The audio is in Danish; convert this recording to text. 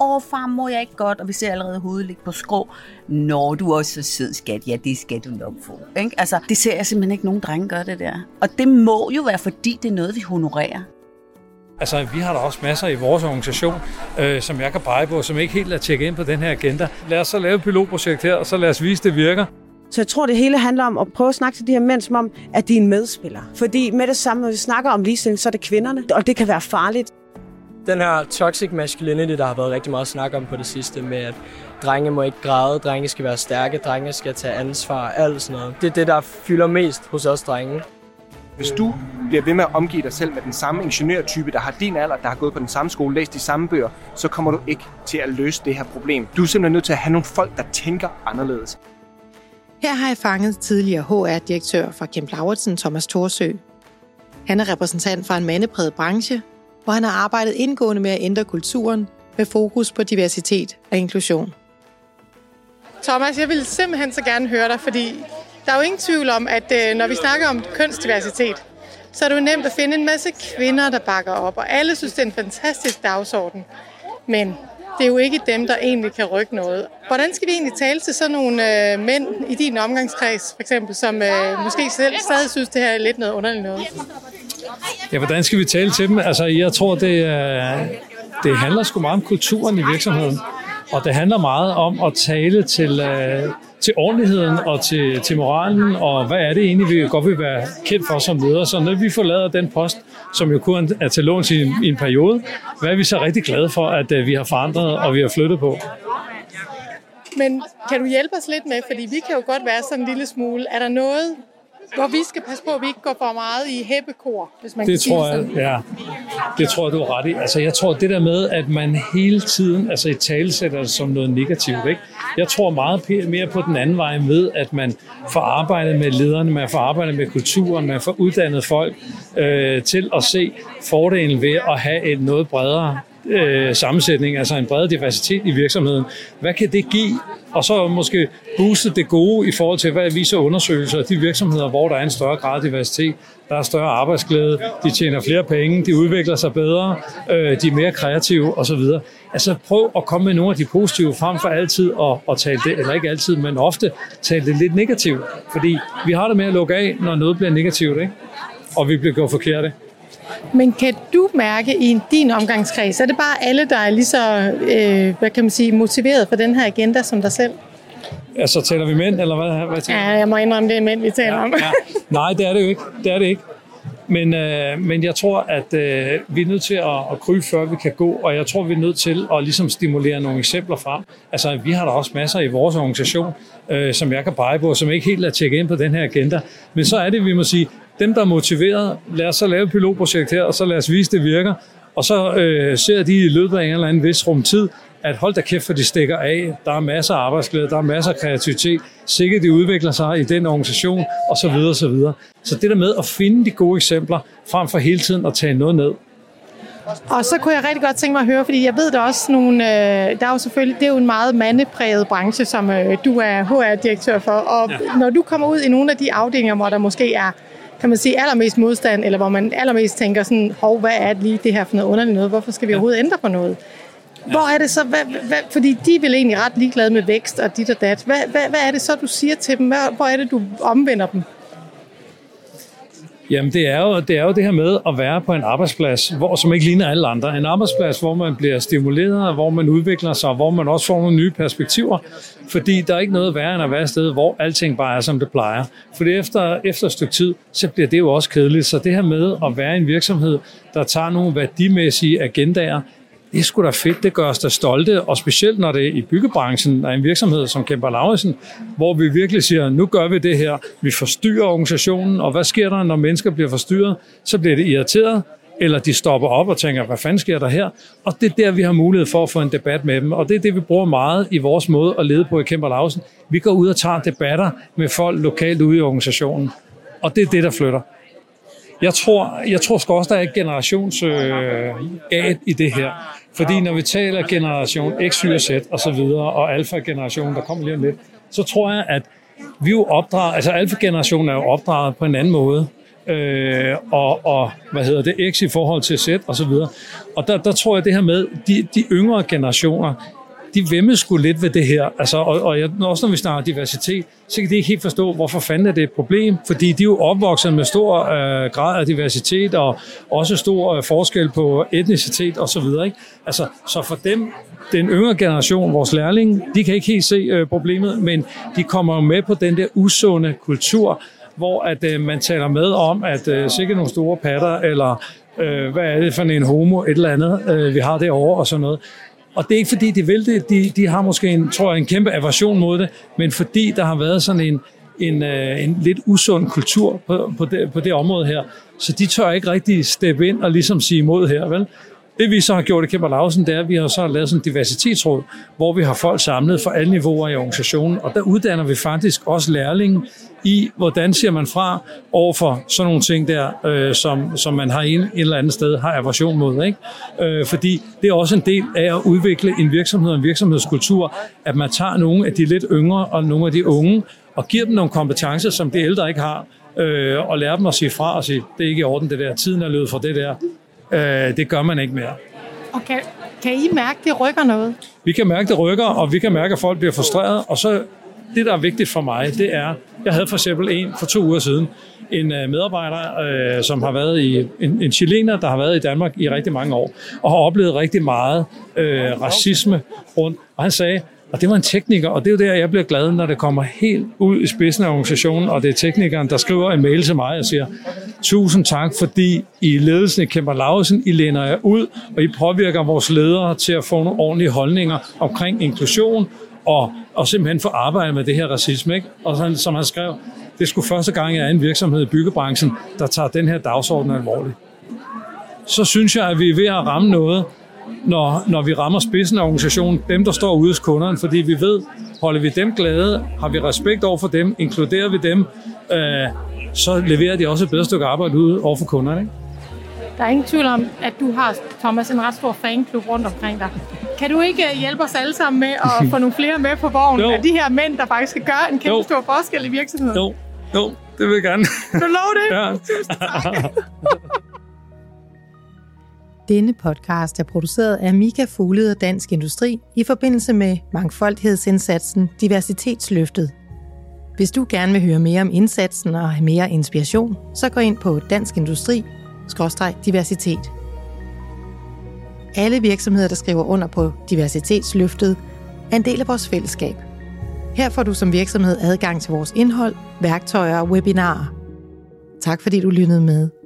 åh far, må jeg ikke godt, og vi ser allerede hovedet ligge på skrå. Nå, du er også så sød, skat. Ja, det skal du nok få. Ikke? Altså, det ser jeg simpelthen ikke nogen drenge gøre det der. Og det må jo være, fordi det er noget, vi honorerer. Altså, vi har da også masser i vores organisation, øh, som jeg kan pege på, som ikke helt er tjekket ind på den her agenda. Lad os så lave et pilotprojekt her, og så lad os vise, det virker. Så jeg tror, det hele handler om at prøve at snakke til de her mænd, som om, at de er en medspiller. Fordi med det samme, når vi snakker om ligestilling, så er det kvinderne, og det kan være farligt. Den her toxic masculinity, der har været rigtig meget snak om på det sidste, med at drenge må ikke græde, drenge skal være stærke, drenge skal tage ansvar, alt sådan noget. Det er det, der fylder mest hos os drenge. Hvis du bliver ved med at omgive dig selv med den samme ingeniørtype, der har din alder, der har gået på den samme skole, læst de samme bøger, så kommer du ikke til at løse det her problem. Du er simpelthen nødt til at have nogle folk, der tænker anderledes. Her har jeg fanget tidligere HR-direktør fra Kemp Lauritsen, Thomas Thorsø. Han er repræsentant for en mandepræget branche, hvor han har arbejdet indgående med at ændre kulturen med fokus på diversitet og inklusion. Thomas, jeg vil simpelthen så gerne høre dig, fordi der er jo ingen tvivl om, at øh, når vi snakker om kønsdiversitet, så er det jo nemt at finde en masse kvinder, der bakker op, og alle synes, det er en fantastisk dagsorden. Men det er jo ikke dem, der egentlig kan rykke noget. Hvordan skal vi egentlig tale til sådan nogle øh, mænd i din omgangskreds, for eksempel, som øh, måske selv stadig synes, det her er lidt noget underligt noget? Ja, hvordan skal vi tale til dem? Altså, jeg tror, det, øh, det handler sgu meget om kulturen i virksomheden. Og det handler meget om at tale til, øh, til ordentligheden og til, til moralen, og hvad er det egentlig, vi godt vil være kendt for som leder. Så når vi forlader den post, som jo kun er til låns i, i en periode, hvad er vi så rigtig glade for, at øh, vi har forandret og vi har flyttet på. Men kan du hjælpe os lidt med, fordi vi kan jo godt være sådan en lille smule, er der noget, hvor vi skal passe på, at vi ikke går for meget i hæppekor, hvis man det kan tror sige jeg, sådan. ja. Det tror jeg, du har ret i. Altså, jeg tror, det der med, at man hele tiden altså, i talesætter det som noget negativt. Ikke? Jeg tror meget mere på den anden vej med, at man får arbejdet med lederne, man får arbejdet med kulturen, man får uddannet folk øh, til at se fordelen ved at have et noget bredere øh, sammensætning, altså en bred diversitet i virksomheden. Hvad kan det give? Og så måske booste det gode i forhold til, hvad viser undersøgelser. De virksomheder, hvor der er en større grad af diversitet, der er større arbejdsglæde, de tjener flere penge, de udvikler sig bedre, øh, de er mere kreative osv. Altså prøv at komme med nogle af de positive frem for altid at, at tale det, eller ikke altid, men ofte tale det lidt negativt. Fordi vi har det med at lukke af, når noget bliver negativt, ikke? og vi bliver gjort forkerte. Men kan du mærke i din omgangskreds, er det bare alle, der er lige så øh, hvad kan man sige, motiveret for den her agenda som dig selv? Altså taler vi mænd, eller hvad? hvad tænker Ja, jeg må indrømme, det er mænd, vi taler om. Ja. Nej, det er det jo ikke. Det er det ikke. Men, øh, men jeg tror, at øh, vi er nødt til at, at krybe, før vi kan gå, og jeg tror, vi er nødt til at ligesom stimulere nogle eksempler frem. Altså, vi har da også masser i vores organisation, øh, som jeg kan pege på, som ikke helt er tjekket ind på den her agenda. Men så er det, vi må sige, dem, der er motiveret, lad os så lave et pilotprojekt her, og så lad os vise, det virker. Og så øh, ser de i løbet af en eller anden vis rum tid, at hold da kæft, for de stikker af. Der er masser af arbejdsglæde, der er masser af kreativitet. Sikkert de udvikler sig i den organisation, og så videre, og så videre. Så det der med at finde de gode eksempler, frem for hele tiden at tage noget ned. Og så kunne jeg rigtig godt tænke mig at høre, fordi jeg ved der er også nogle, øh, der er jo selvfølgelig, det er jo en meget mandepræget branche, som øh, du er HR-direktør for, og ja. når du kommer ud i nogle af de afdelinger, hvor der måske er, kan man sige, allermest modstand, eller hvor man allermest tænker sådan, hov, hvad er det lige det her for noget underligt noget, hvorfor skal vi overhovedet ændre på noget? Hvor er det så, hvad, hvad, fordi de er vel egentlig ret ligeglade med vækst og dit og dat. Hvad, hvad, hvad er det så, du siger til dem? Hvad, hvor er det, du omvender dem? Jamen, det er, jo, det er jo det her med at være på en arbejdsplads, hvor, som ikke ligner alle andre. En arbejdsplads, hvor man bliver stimuleret, hvor man udvikler sig, hvor man også får nogle nye perspektiver. Fordi der er ikke noget værre end at være et sted, hvor alting bare er, som det plejer. Fordi efter, efter et stykke tid, så bliver det jo også kedeligt. Så det her med at være i en virksomhed, der tager nogle værdimæssige agendaer, det er sgu da fedt, det gør os da stolte, og specielt når det er i byggebranchen, der er en virksomhed som Kemper Lauritsen, hvor vi virkelig siger, nu gør vi det her, vi forstyrrer organisationen, og hvad sker der, når mennesker bliver forstyrret? Så bliver det irriteret, eller de stopper op og tænker, hvad fanden sker der her? Og det er der, vi har mulighed for at få en debat med dem, og det er det, vi bruger meget i vores måde at lede på i Kemper Lauritsen. Vi går ud og tager debatter med folk lokalt ude i organisationen, og det er det, der flytter. Jeg tror, jeg tror sgu også, der er et generationsgab øh, i det her. Fordi når vi taler generation X, Y og Z og så videre, og alfa-generationen, der kommer lige om lidt, så tror jeg, at vi jo opdraget, altså alfa-generationen er jo opdraget på en anden måde. øh, og, og hvad hedder det, X i forhold til Z og så videre. Og der, der tror jeg det her med, de, de yngre generationer, de vemmer sgu lidt ved det her. Altså, og, og jeg, også når vi snakker diversitet, så kan de ikke helt forstå, hvorfor fanden er det et problem. Fordi de er jo opvokset med stor øh, grad af diversitet, og også stor øh, forskel på etnicitet osv. Ikke? Altså, så for dem, den yngre generation, vores lærlinge, de kan ikke helt se øh, problemet, men de kommer jo med på den der usunde kultur, hvor at øh, man taler med om, at øh, sikkert nogle store patter, eller øh, hvad er det for en homo, et eller andet, øh, vi har derovre og sådan noget. Og det er ikke fordi, de vil det. De, de har måske en, tror jeg, en kæmpe aversion mod det, men fordi der har været sådan en, en, øh, en lidt usund kultur på, på, det, på det område her. Så de tør ikke rigtig steppe ind og ligesom sige imod her, vel? Det vi så har gjort i Kæmper Lausen, det er, at vi har så lavet sådan en diversitetsråd, hvor vi har folk samlet fra alle niveauer i organisationen, og der uddanner vi faktisk også lærlinge i, hvordan siger man fra over for sådan nogle ting der, øh, som, som man har en, en eller andet sted har aversion mod. Ikke? Øh, fordi det er også en del af at udvikle en virksomhed og en virksomhedskultur, at man tager nogle af de lidt yngre og nogle af de unge, og giver dem nogle kompetencer, som de ældre ikke har, øh, og lærer dem at sige fra og sige, det er ikke i orden det der, tiden er løbet fra det der. Øh, det gør man ikke mere. Og kan, kan I mærke, det rykker noget? Vi kan mærke, det rykker, og vi kan mærke, at folk bliver frustreret, og så det, der er vigtigt for mig, det er, jeg havde for eksempel en for to uger siden, en øh, medarbejder, øh, som har været i, en, en chilener, der har været i Danmark i rigtig mange år, og har oplevet rigtig meget øh, racisme rundt. Og han sagde, og det var en tekniker, og det er jo der, jeg bliver glad, når det kommer helt ud i spidsen af organisationen, og det er teknikeren, der skriver en mail til mig og siger, tusind tak, fordi I ledelsen i Kæmper Lausen, I læner jer ud, og I påvirker vores ledere til at få nogle ordentlige holdninger omkring inklusion, og, og simpelthen få arbejdet med det her racisme. Ikke? Og sådan, som han skrev, det skulle første gang, jeg er en virksomhed i byggebranchen, der tager den her dagsorden alvorligt. Så synes jeg, at vi er ved at ramme noget, når, når vi rammer spidsen af organisationen, dem der står ude hos kunderne, fordi vi ved, holder vi dem glade, har vi respekt over for dem, inkluderer vi dem, øh, så leverer de også et bedre stykke arbejde ud over for kunderne. Ikke? Der er ingen tvivl om, at du har, Thomas, en ret stor fanklub rundt omkring dig. Kan du ikke hjælpe os alle sammen med at få nogle flere med på vognen af de her mænd, der faktisk skal gøre en kæmpe jo. stor forskel i virksomheden? Jo, jo, det vil jeg gerne. Du lov det? Ja. Tusind tak. Denne podcast er produceret af Mika Fugled og Dansk Industri i forbindelse med mangfoldighedsindsatsen Diversitetsløftet. Hvis du gerne vil høre mere om indsatsen og have mere inspiration, så gå ind på Dansk Industri diversitet. Alle virksomheder, der skriver under på diversitetsløftet, er en del af vores fællesskab. Her får du som virksomhed adgang til vores indhold, værktøjer og webinarer. Tak fordi du lyttede med.